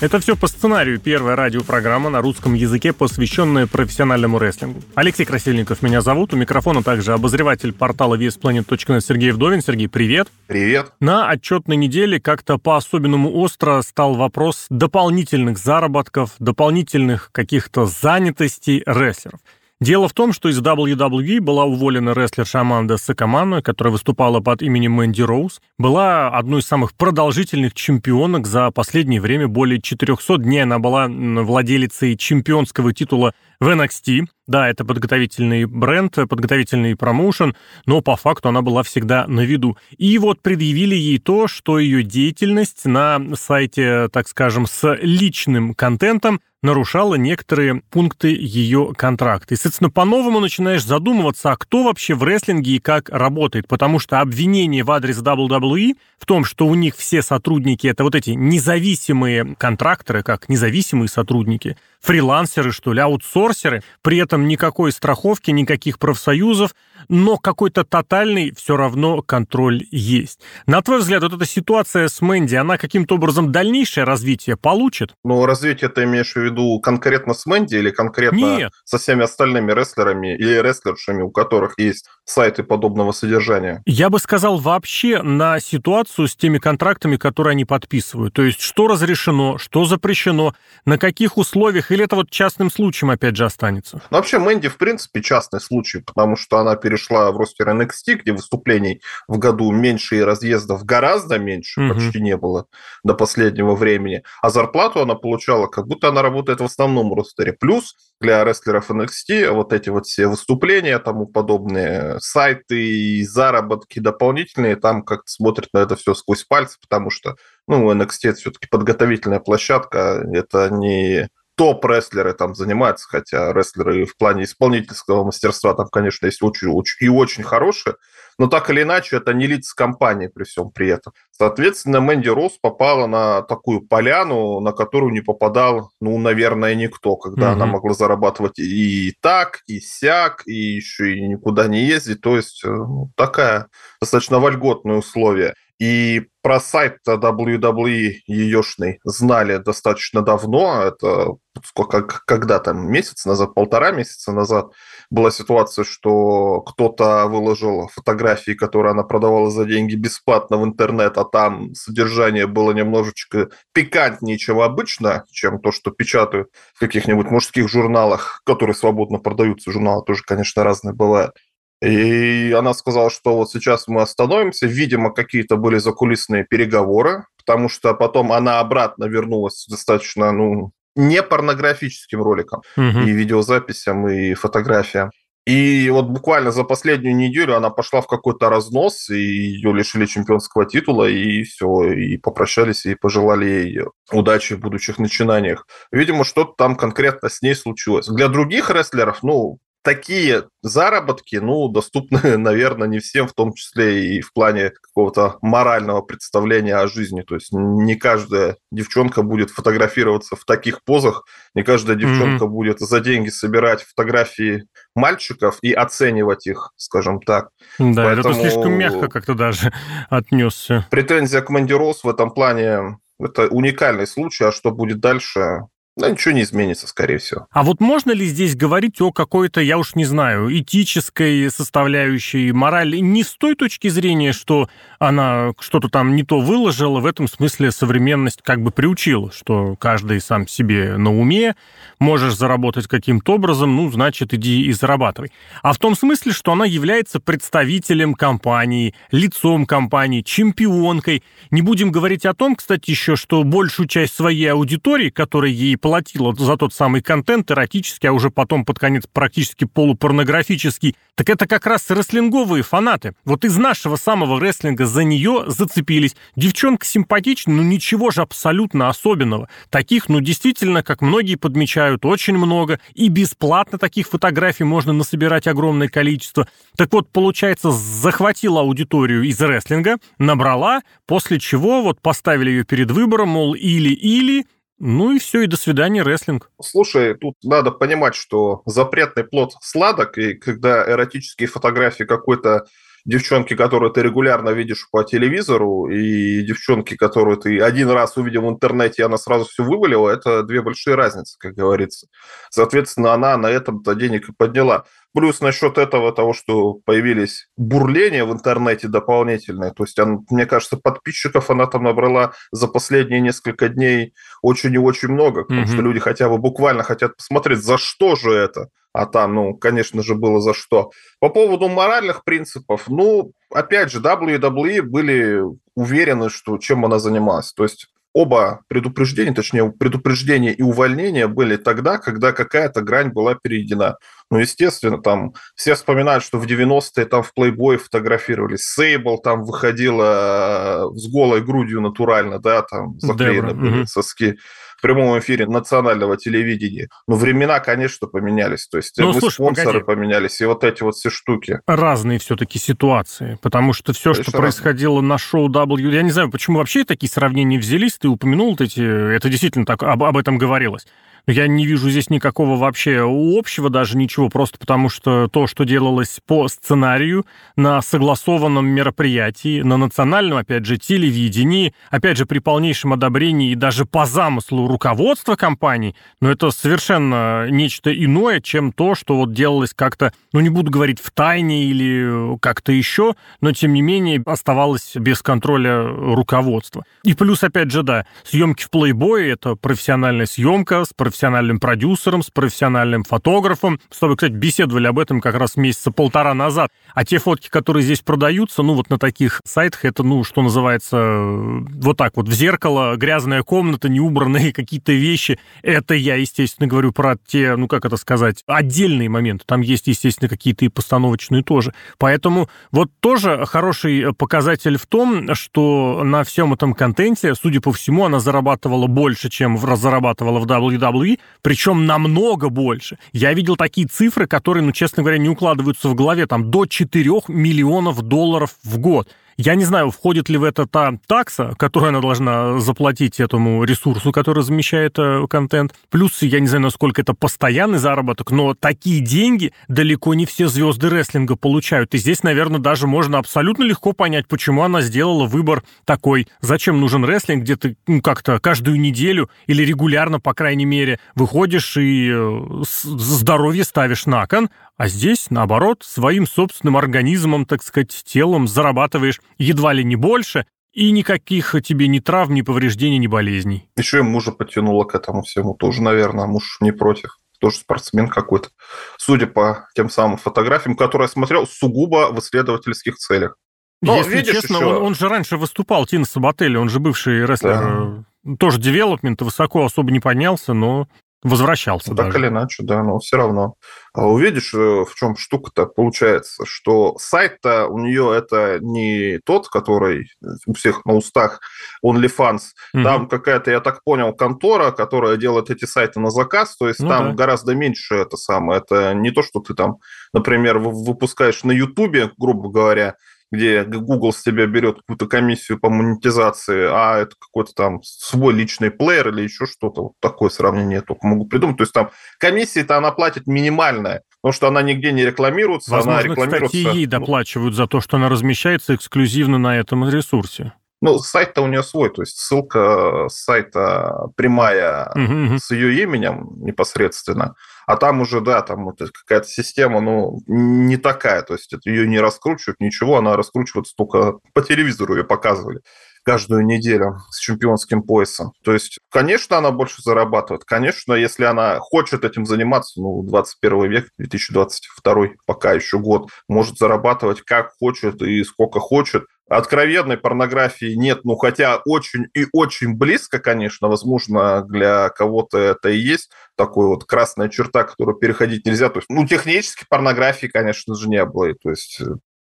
Это все по сценарию. Первая радиопрограмма на русском языке, посвященная профессиональному рестлингу. Алексей Красильников меня зовут. У микрофона также обозреватель портала VSPlanet.net Сергей Вдовин. Сергей, привет. Привет. На отчетной неделе как-то по-особенному остро стал вопрос дополнительных заработков, дополнительных каких-то занятостей рестлеров. Дело в том, что из WWE была уволена рестлерша Аманда Сакамана, которая выступала под именем Мэнди Роуз, была одной из самых продолжительных чемпионок за последнее время, более 400 дней она была владелицей чемпионского титула в NXT. Да, это подготовительный бренд, подготовительный промоушен, но по факту она была всегда на виду. И вот предъявили ей то, что ее деятельность на сайте, так скажем, с личным контентом нарушала некоторые пункты ее контракта. И, соответственно, по-новому начинаешь задумываться, а кто вообще в рестлинге и как работает, потому что обвинение в адрес WWE в том, что у них все сотрудники это вот эти независимые контракторы, как независимые сотрудники, фрилансеры, что ли, аутсорсеры, при этом никакой страховки, никаких профсоюзов, но какой-то тотальный все равно контроль есть. На твой взгляд, вот эта ситуация с Мэнди, она каким-то образом дальнейшее развитие получит? Ну, развитие ты имеешь в виду конкретно с Мэнди или конкретно Нет. со всеми остальными рестлерами или рестлершами, у которых есть сайты подобного содержания? Я бы сказал вообще на ситуацию с теми контрактами, которые они подписывают. То есть, что разрешено, что запрещено, на каких условиях, или это вот частным случаем опять же останется? Ну, вообще, Мэнди, в принципе, частный случай, потому что она перешла в ростер NXT, где выступлений в году меньше и разъездов гораздо меньше, Мгм. почти не было до последнего времени. А зарплату она получала, как будто она работает в основном ростере. Плюс для рестлеров NXT вот эти вот все выступления, тому подобные сайты и заработки дополнительные, там как-то смотрят на это все сквозь пальцы, потому что, ну, NXT это все-таки подготовительная площадка, это не топ-рестлеры там занимаются, хотя рестлеры в плане исполнительского мастерства там, конечно, есть очень, очень и очень хорошие, но так или иначе это не лица компании при всем при этом. Соответственно, Мэнди Росс попала на такую поляну, на которую не попадал, ну, наверное, никто, когда Мгм. она могла зарабатывать и так, и сяк, и еще и никуда не ездить. То есть э, ну, такая достаточно вольготные условия. И про сайт WWE еешный знали достаточно давно. Это сколько, когда там, месяц назад, полтора месяца назад была ситуация, что кто-то выложил фотографии, которые она продавала за деньги бесплатно в интернет, а там содержание было немножечко пикантнее, чем обычно, чем то, что печатают в каких-нибудь мужских журналах, которые свободно продаются. Журналы тоже, конечно, разные бывают. И она сказала, что вот сейчас мы остановимся. Видимо, какие-то были закулисные переговоры, потому что потом она обратно вернулась достаточно, ну, не порнографическим роликом, Мгм. и видеозаписям, и фотографиям. И вот буквально за последнюю неделю она пошла в какой-то разнос, и ее лишили чемпионского титула, и все, и попрощались, и пожелали ей удачи в будущих начинаниях. Видимо, что-то там конкретно с ней случилось. Для других рестлеров, ну, такие заработки, ну, доступны, наверное, не всем, в том числе и в плане какого-то морального представления о жизни. То есть не каждая девчонка будет фотографироваться в таких позах, не каждая девчонка будет за деньги собирать фотографии мальчиков и оценивать их, скажем так. Да, это Поэтому- слишком мягко как-то даже отнесся. Претензия к Росс в этом плане это уникальный случай, а что будет дальше, ну, ничего не изменится, скорее всего. А вот можно ли здесь говорить о какой-то, я уж не знаю, этической составляющей морали не с той точки зрения, что она что-то там не то выложила, в этом смысле современность как бы приучила, что каждый сам себе на уме, можешь заработать каким-то образом, ну, значит, иди и зарабатывай. А в том смысле, что она является представителем компании, лицом компании, чемпионкой. Не будем говорить о том, кстати, еще, что большую часть своей аудитории, которая ей платила за тот самый контент эротический, а уже потом под конец практически полупорнографический, так это как раз рестлинговые фанаты. Вот из нашего самого рестлинга за нее зацепились. Девчонка симпатичная, ну ничего же абсолютно особенного. Таких, ну действительно, как многие подмечают, очень много. И бесплатно таких фотографий можно насобирать огромное количество. Так вот, получается, захватила аудиторию из рестлинга, набрала, после чего вот поставили ее перед выбором, мол, или-или, Ну и все, и до свидания, рестлинг. Слушай, тут надо понимать, что запретный плод сладок, и когда эротические фотографии какой-то девчонки, которую ты регулярно видишь по телевизору, и девчонки, которую ты один раз увидел в интернете, и она сразу все вывалила, это две большие разницы, как говорится. Соответственно, она на этом-то денег и подняла. Плюс насчет этого, того, что появились бурления в интернете дополнительные, то есть, она, мне кажется, подписчиков она там набрала за последние несколько дней очень и очень много, потому mm-hmm. что люди хотя бы буквально хотят посмотреть, за что же это. А там, ну, конечно же, было за что. По поводу моральных принципов, ну, опять же, WWE были уверены, что чем она занималась. То есть оба предупреждения, точнее, предупреждения и увольнения были тогда, когда какая-то грань была перейдена. Ну, естественно, там все вспоминают, что в 90-е там в Playboy фотографировались. Сейбл там выходила э, с голой грудью натурально, да, там заклеены были угу. соски в прямом эфире национального телевидения. Но времена, конечно, поменялись. То есть ну, слушай, спонсоры погоди. поменялись, и вот эти вот все штуки. Разные все-таки ситуации, потому что все, конечно, что происходило разные. на шоу W... Я не знаю, почему вообще такие сравнения взялись, ты упомянул эти... Это действительно так, об, об этом говорилось. Я не вижу здесь никакого вообще общего даже ничего, просто потому что то, что делалось по сценарию на согласованном мероприятии, на национальном, опять же, телевидении, опять же, при полнейшем одобрении и даже по замыслу руководства компании, но это совершенно нечто иное, чем то, что вот делалось как-то, ну, не буду говорить в тайне или как-то еще, но, тем не менее, оставалось без контроля руководства. И плюс, опять же, да, съемки в Playboy — это профессиональная съемка с профессиональным продюсером, с профессиональным фотографом. С тобой, кстати, беседовали об этом как раз месяца полтора назад. А те фотки, которые здесь продаются, ну вот на таких сайтах, это, ну, что называется, вот так вот, в зеркало, грязная комната, неубранные какие-то вещи. Это я, естественно, говорю про те, ну, как это сказать, отдельные моменты. Там есть, естественно, какие-то и постановочные тоже. Поэтому вот тоже хороший показатель в том, что на всем этом контенте, судя по всему, она зарабатывала больше, чем зарабатывала в WWE, WWE, причем намного больше. Я видел такие цифры, которые, ну, честно говоря, не укладываются в голове, там, до 4 миллионов долларов в год. Я не знаю, входит ли в это та такса, которую она должна заплатить этому ресурсу, который замещает э, контент. Плюс, я не знаю, насколько это постоянный заработок, но такие деньги далеко не все звезды рестлинга получают. И здесь, наверное, даже можно абсолютно легко понять, почему она сделала выбор такой. Зачем нужен рестлинг, где ты ну, как-то каждую неделю или регулярно, по крайней мере, выходишь и э, здоровье ставишь на кон, а здесь, наоборот, своим собственным организмом, так сказать, телом зарабатываешь едва ли не больше, и никаких тебе ни травм, ни повреждений, ни болезней. Еще и мужа потянуло к этому всему тоже, наверное. Муж не против. Тоже спортсмен какой-то. Судя по тем самым фотографиям, которые я смотрел, сугубо в исследовательских целях. Но, Если видишь, честно, еще... он, он же раньше выступал, Тина Сабателли, он же бывший рестлер. Да. Тоже девелопмент, высоко особо не поднялся, но возвращался. Ну, так или иначе, да, но все равно. А увидишь, э, в чем штука-то получается, что сайт-то у нее это не тот, который у всех на устах OnlyFans. Mm-hmm. Там какая-то, я так понял, контора, которая делает эти сайты на заказ, то есть ну, там да. гораздо меньше это самое. Это не то, что ты там, например, выпускаешь на Ютубе, грубо говоря, где Google с тебя берет какую-то комиссию по монетизации, а это какой-то там свой личный плеер или еще что-то. Вот такое сравнение я только могу придумать. То есть там комиссия-то она платит минимальная, потому что она нигде не рекламируется. Возможно, она рекламируется... кстати, ей доплачивают за то, что она размещается эксклюзивно на этом ресурсе. Ну, сайт-то у нее свой, то есть ссылка с сайта прямая угу, с ее именем непосредственно, а там уже, да, там вот какая-то система, ну, не такая, то есть ее не раскручивают, ничего, она раскручивается только по телевизору ее показывали каждую неделю с чемпионским поясом. То есть, конечно, она больше зарабатывает. Конечно, если она хочет этим заниматься, ну, 21 век, 2022 пока еще год, может зарабатывать как хочет и сколько хочет. Откровенной порнографии нет, ну хотя очень и очень близко, конечно, возможно, для кого-то это и есть такой вот красная черта, которую переходить нельзя. То есть, ну, технически порнографии, конечно же, не было. То есть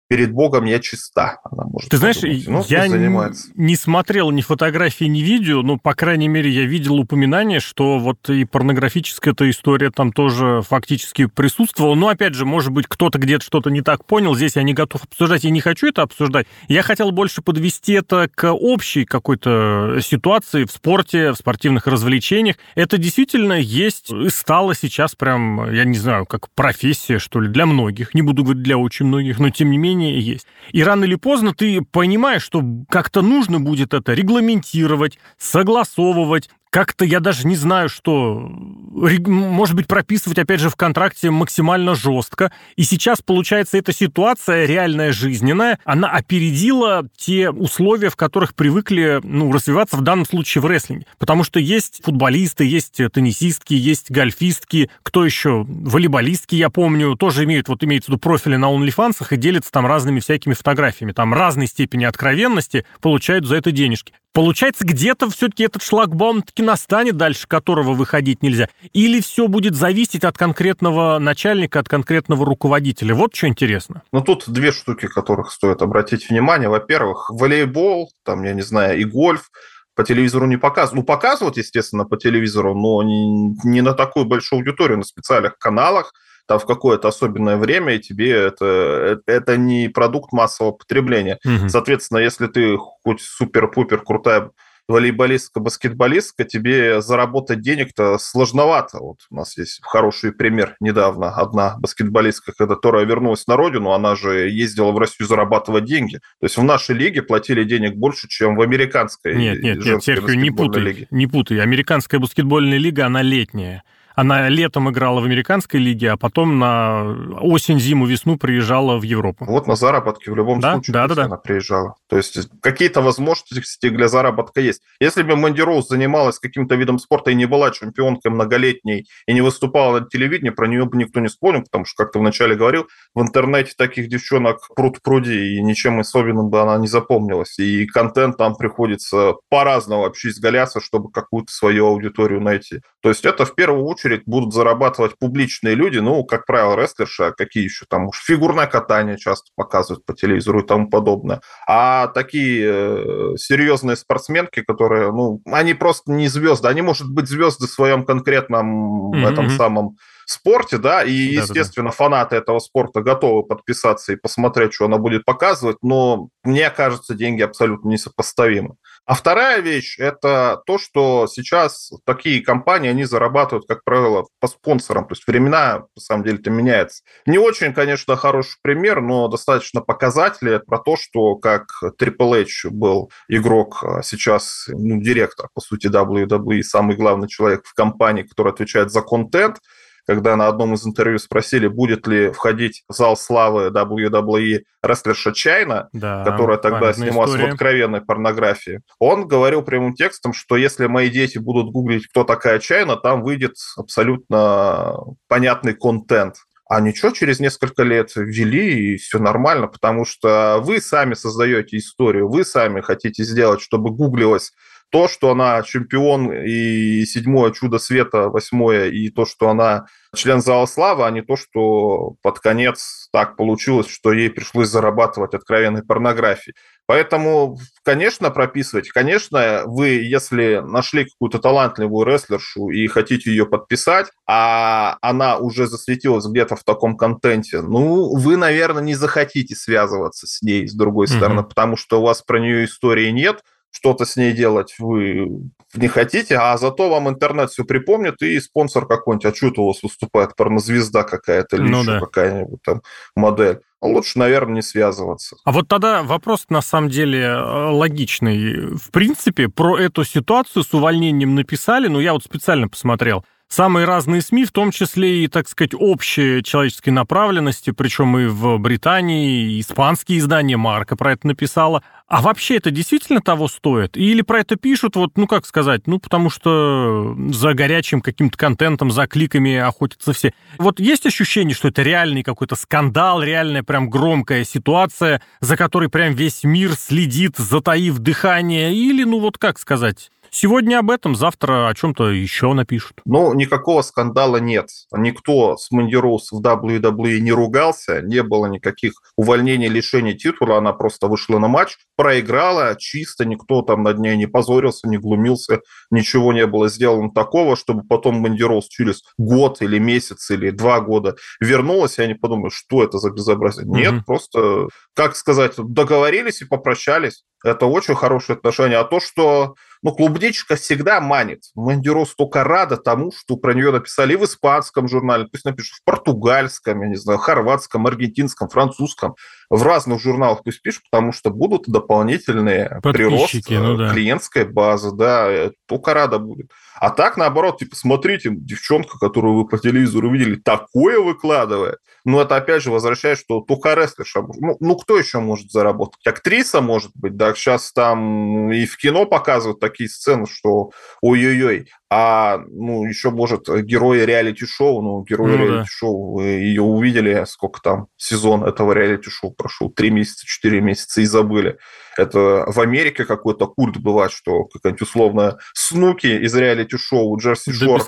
перед Богом я чиста. Она может Ты знаешь, ну, я не смотрел ни фотографии, ни видео, но, по крайней мере, я видел упоминание, что вот и порнографическая эта история там тоже фактически присутствовала. Но, опять же, может быть, кто-то где-то что-то не так понял. Здесь я не готов обсуждать, я не хочу это обсуждать. Я хотел больше подвести это к общей какой-то ситуации в спорте, в спортивных развлечениях. Это действительно есть и стало сейчас прям, я не знаю, как профессия, что ли, для многих. Не буду говорить для очень многих, но тем не менее мнение есть. И рано или поздно ты понимаешь, что как-то нужно будет это регламентировать, согласовывать, как-то я даже не знаю, что, может быть, прописывать, опять же, в контракте максимально жестко. И сейчас, получается, эта ситуация реальная, жизненная, она опередила те условия, в которых привыкли, ну, развиваться в данном случае в рестлинге. Потому что есть футболисты, есть теннисистки, есть гольфистки, кто еще? Волейболистки, я помню, тоже имеют, вот имеется в виду профили на OnlyFans и делятся там разными всякими фотографиями. Там разной степени откровенности получают за это денежки. Получается, где-то все-таки этот шлагбаум таки настанет, дальше которого выходить нельзя. Или все будет зависеть от конкретного начальника, от конкретного руководителя. Вот что интересно. Ну, тут две штуки, которых стоит обратить внимание. Во-первых, волейбол, там, я не знаю, и гольф по телевизору не показывают. Ну, показывают, естественно, по телевизору, но не, не на такую большую аудиторию, на специальных каналах – там в какое-то особенное время, и тебе это, э, это не продукт массового потребления. Угу. Соответственно, если ты хоть супер-пупер крутая волейболистка, баскетболистка, тебе заработать денег-то сложновато. Вот у нас есть хороший пример недавно. Одна баскетболистка, которая вернулась на родину, она же ездила в Россию зарабатывать деньги. То есть в нашей лиге платили денег больше, чем в американской Нет, нет, нет, Серхио, не путай, лиге. не путай. Американская баскетбольная лига, она летняя. Она летом играла в американской лиге, а потом на осень, зиму, весну приезжала в Европу. Вот на заработки в любом да? случае да, да, да. она приезжала. То есть какие-то возможности для заработка есть. Если бы Мэнди Роуз занималась каким-то видом спорта и не была чемпионкой многолетней и не выступала на телевидении, про нее бы никто не вспомнил, потому что, как ты вначале говорил, в интернете таких девчонок пруд пруди, и ничем особенным бы она не запомнилась. И контент там приходится по-разному вообще изгаляться, чтобы какую-то свою аудиторию найти. То есть это в первую очередь очередь будут зарабатывать публичные люди, ну, как правило, рестлерши, а какие еще там уж фигурное катание часто показывают по телевизору и тому подобное. А такие э, серьезные спортсменки, которые, ну, они просто не звезды, они, может быть, звезды в своем конкретном mm-hmm. этом самом спорте, да, и, естественно, Да-да-да. фанаты этого спорта готовы подписаться и посмотреть, что она будет показывать, но мне кажется, деньги абсолютно несопоставимы. А вторая вещь – это то, что сейчас такие компании, они зарабатывают, как правило, по спонсорам. То есть времена, на самом деле, это меняется. Не очень, конечно, хороший пример, но достаточно показателей про то, что как Triple H был игрок, а сейчас ну, директор, по сути, WWE, самый главный человек в компании, который отвечает за контент – когда на одном из интервью спросили, будет ли входить в зал славы WWE рестлерша Чайна, да, которая тогда снималась история. в откровенной порнографии, он говорил прямым текстом, что если мои дети будут гуглить, кто такая Чайна, там выйдет абсолютно понятный контент. А ничего, через несколько лет ввели, и все нормально, потому что вы сами создаете историю, вы сами хотите сделать, чтобы гуглилось то, что она чемпион и седьмое чудо света, восьмое, и то, что она член зала славы, а не то, что под конец так получилось, что ей пришлось зарабатывать откровенной порнографией. Поэтому, конечно, прописывать. Конечно, вы, если нашли какую-то талантливую рестлершу и хотите ее подписать, а она уже засветилась где-то в таком контенте, ну, вы, наверное, не захотите связываться с ней, с другой mm-hmm. стороны, потому что у вас про нее истории нет, что-то с ней делать вы не хотите, а зато вам интернет все припомнит, и спонсор какой-нибудь, а что это у вас выступает, порнозвезда какая-то или ну, еще да. какая-нибудь там модель. Лучше, наверное, не связываться. А вот тогда вопрос, на самом деле, э, логичный. В принципе, про эту ситуацию с увольнением написали, но я вот специально посмотрел самые разные СМИ, в том числе и, так сказать, общие человеческой направленности, причем и в Британии, и испанские издания, Марка про это написала. А вообще это действительно того стоит? Или про это пишут, вот, ну как сказать, ну потому что за горячим каким-то контентом, за кликами охотятся все. Вот есть ощущение, что это реальный какой-то скандал, реальная прям громкая ситуация, за которой прям весь мир следит, затаив дыхание, или, ну вот как сказать, Сегодня об этом, завтра о чем-то еще напишут. Ну, никакого скандала нет. Никто с Мэнди Роуз в WWE не ругался, не было никаких увольнений, лишений титула, она просто вышла на матч, проиграла чисто, никто там над ней не позорился, не глумился, ничего не было сделано такого, чтобы потом Мэнди Роуз через год или месяц или два года вернулась, и они подумали, что это за безобразие. Нет, mm-hmm. просто, как сказать, договорились и попрощались. Это очень хорошее отношение. А то, что ну, клубничка всегда манит. Мэнди Рос только рада тому, что про нее написали и в испанском журнале, пусть напишут в португальском, я не знаю, хорватском, аргентинском, французском, в разных журналах пусть пишут, потому что будут дополнительные приросты ну, да. клиентской базы, да, только рада будет. А так, наоборот, типа, смотрите, девчонка, которую вы по телевизору видели, такое выкладывает. Ну, это опять же возвращает, что рестлерша. Ну, ну, кто еще может заработать? Актриса, может быть, да, сейчас там и в кино показывают такие сцены, что ой-ой-ой. А, ну, еще, может, герои реалити-шоу, ну, герои ну, реалити-шоу, вы ее увидели, сколько там сезон этого реалити-шоу прошел, три месяца, четыре месяца и забыли. Это в Америке какой-то культ бывает, что какая-нибудь условно Снуки из реалити-шоу Джерси Шор,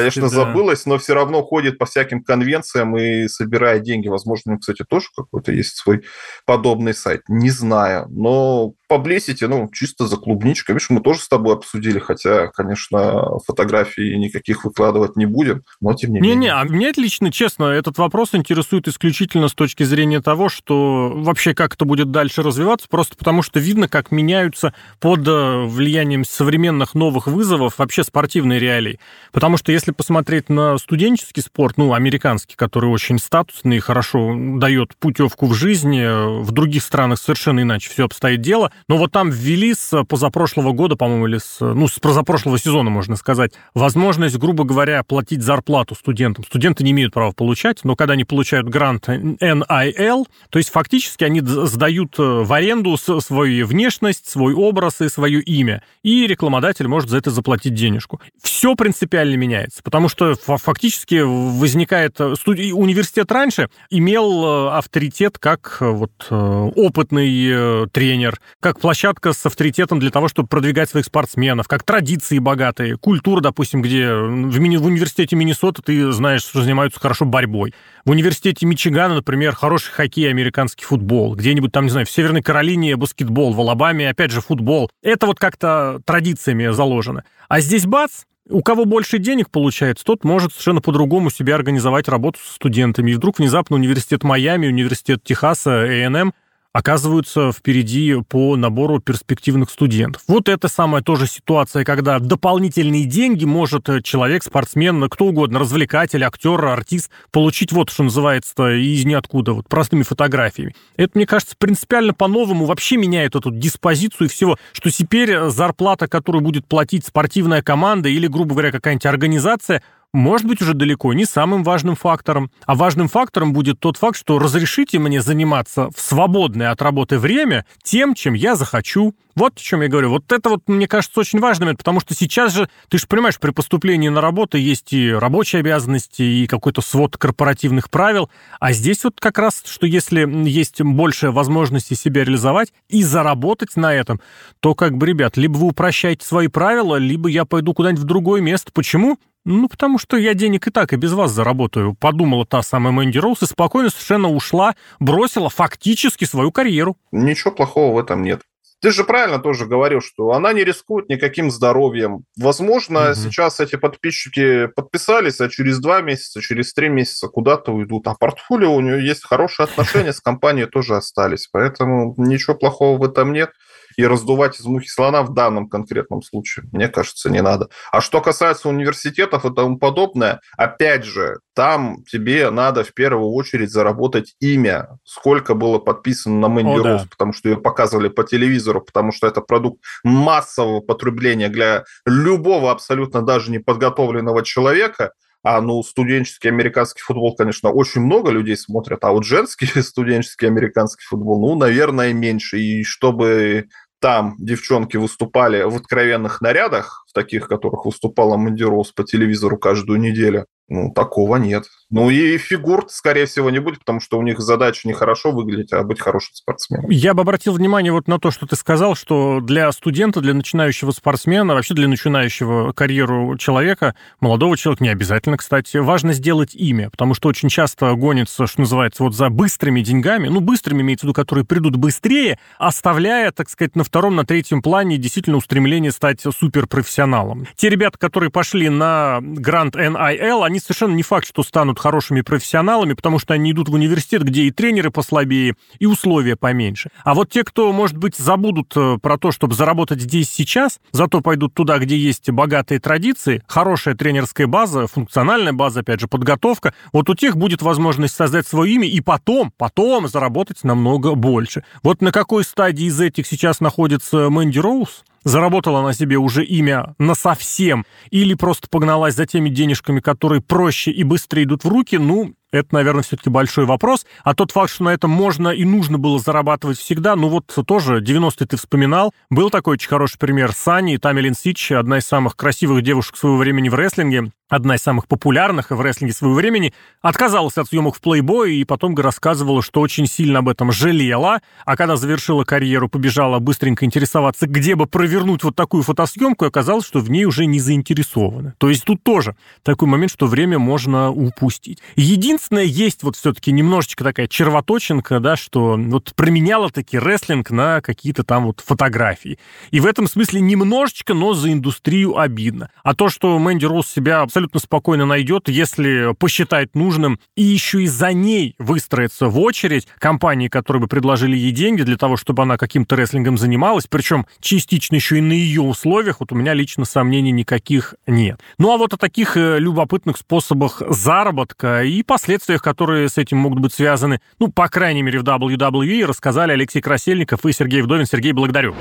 конечно, да. забылась, но все равно ходит по всяким конвенциям и собирает деньги. Возможно, у него, кстати, тоже какой-то есть свой подобный сайт. Не знаю, но Publicity, ну, чисто за клубничкой. Видишь, мы тоже с тобой обсудили, хотя, конечно, фотографии никаких выкладывать не будем, но тем не, не менее. Не-не, а меня лично, честно, этот вопрос интересует исключительно с точки зрения того, что вообще как это будет дальше развиваться, просто потому что видно, как меняются под э, влиянием современных новых вызовов вообще спортивные реалии. Потому что если посмотреть на студенческий спорт, ну, американский, который очень статусный и хорошо дает путевку в жизни, э, в других странах совершенно иначе все обстоит дело, но вот там ввели с позапрошлого года, по-моему, или с, ну, с позапрошлого сезона, можно сказать, возможность, грубо говоря, платить зарплату студентам. Студенты не имеют права получать, но когда они получают грант NIL, то есть фактически они сдают э, в аренду свою внешность, свой образ и свое имя. И рекламодатель может за это заплатить денежку. Все принципиально меняется, потому что фактически возникает... Э. Университет раньше имел э, авторитет как вот опытный тренер, как площадка с авторитетом для того, чтобы продвигать своих спортсменов, как традиции богатые, культура, допустим, где в, мини, в университете Миннесота ты знаешь, что занимаются хорошо борьбой. В университете Мичигана, например, хороший хоккей, американский футбол. Где-нибудь там, не знаю, в Северной Каролине баскетбол, в Алабаме, опять же, футбол. Это вот как-то традициями заложено. А здесь бац, у кого больше денег получается, тот может совершенно по-другому себе организовать работу с студентами. И вдруг внезапно университет Майами, университет Техаса, A&M оказываются впереди по набору перспективных студентов. Вот это самая тоже ситуация, когда дополнительные деньги может человек, спортсмен, кто угодно, развлекатель, актер, артист, получить вот что называется из ниоткуда, вот простыми фотографиями. Это, мне кажется, принципиально по-новому вообще меняет эту диспозицию всего, что теперь зарплата, которую будет платить спортивная команда или, грубо говоря, какая-нибудь организация, может быть уже далеко не самым важным фактором. А важным фактором будет тот факт, что разрешите мне заниматься в свободное от работы время тем, чем я захочу. Вот о чем я говорю. Вот это вот, мне кажется, очень важным, потому что сейчас же, ты же понимаешь, при поступлении на работу есть и рабочие обязанности, и какой-то свод корпоративных правил. А здесь вот как раз, что если есть больше возможности себя реализовать и заработать на этом, то как бы, ребят, либо вы упрощаете свои правила, либо я пойду куда-нибудь в другое место. Почему? Ну, потому что я денег и так и без вас заработаю, подумала та самая Мэнди Роуз и спокойно совершенно ушла, бросила фактически свою карьеру. Ничего плохого в этом нет. Ты же правильно тоже говорил, что она не рискует никаким здоровьем. Возможно, угу. сейчас эти подписчики подписались, а через два месяца, через три месяца куда-то уйдут. А портфолио у нее есть хорошие отношения с компанией тоже остались. Поэтому ничего плохого в этом нет и раздувать из мухи слона в данном конкретном случае, мне кажется, не надо. А что касается университетов и тому подобное, опять же, там тебе надо в первую очередь заработать имя, сколько было подписано на Мэнди Роуз, да. потому что ее показывали по телевизору, потому что это продукт массового потребления для любого абсолютно даже неподготовленного человека, а ну студенческий американский футбол, конечно, очень много людей смотрят, а вот женский студенческий американский футбол, ну, наверное, меньше. И чтобы там девчонки выступали в откровенных нарядах, в таких, которых выступала Мэнди Роуз по телевизору каждую неделю. Ну, такого нет. Ну и фигур, скорее всего, не будет, потому что у них задача не хорошо выглядеть, а быть хорошим спортсменом. Я бы обратил внимание вот на то, что ты сказал, что для студента, для начинающего спортсмена, вообще для начинающего карьеру человека, молодого человека, не обязательно, кстати, важно сделать имя, потому что очень часто гонится, что называется, вот за быстрыми деньгами, ну, быстрыми имеется в виду, которые придут быстрее, оставляя, так сказать, на втором, на третьем плане действительно устремление стать суперпрофессионалом. Те ребята, которые пошли на Гранд NIL, они совершенно не факт, что станут хорошими профессионалами, потому что они идут в университет, где и тренеры послабее, и условия поменьше. А вот те, кто, может быть, забудут э, про то, чтобы заработать здесь сейчас, зато пойдут туда, где есть богатые традиции, хорошая тренерская база, функциональная база, опять же, подготовка, вот у тех будет возможность создать свое имя и потом, потом заработать намного больше. Вот на какой стадии из этих сейчас находится Мэнди Роуз? Заработала она себе уже имя на совсем или просто погналась за теми денежками, которые проще и быстрее идут в руки, ну, это, наверное, все-таки большой вопрос. А тот факт, что на этом можно и нужно было зарабатывать всегда, ну вот тоже 90-е ты вспоминал. Был такой очень хороший пример Сани, Тамилин Сич, одна из самых красивых девушек своего времени в рестлинге одна из самых популярных в рестлинге своего времени, отказалась от съемок в Playboy и потом рассказывала, что очень сильно об этом жалела, а когда завершила карьеру, побежала быстренько интересоваться, где бы провернуть вот такую фотосъемку, и оказалось, что в ней уже не заинтересованы. То есть тут тоже такой момент, что время можно упустить. Единственное, есть вот все-таки немножечко такая червоточинка, да, что вот променяла таки рестлинг на какие-то там вот фотографии. И в этом смысле немножечко, но за индустрию обидно. А то, что Мэнди Роуз себя абсолютно спокойно найдет, если посчитает нужным, и еще и за ней выстроится в очередь компании, которые бы предложили ей деньги для того, чтобы она каким-то рестлингом занималась, причем частично еще и на ее условиях, вот у меня лично сомнений никаких нет. Ну а вот о таких э, любопытных способах заработка и последствиях, которые с этим могут быть связаны, ну, по крайней мере, в WWE рассказали Алексей Красельников и Сергей Вдовин. Сергей, благодарю.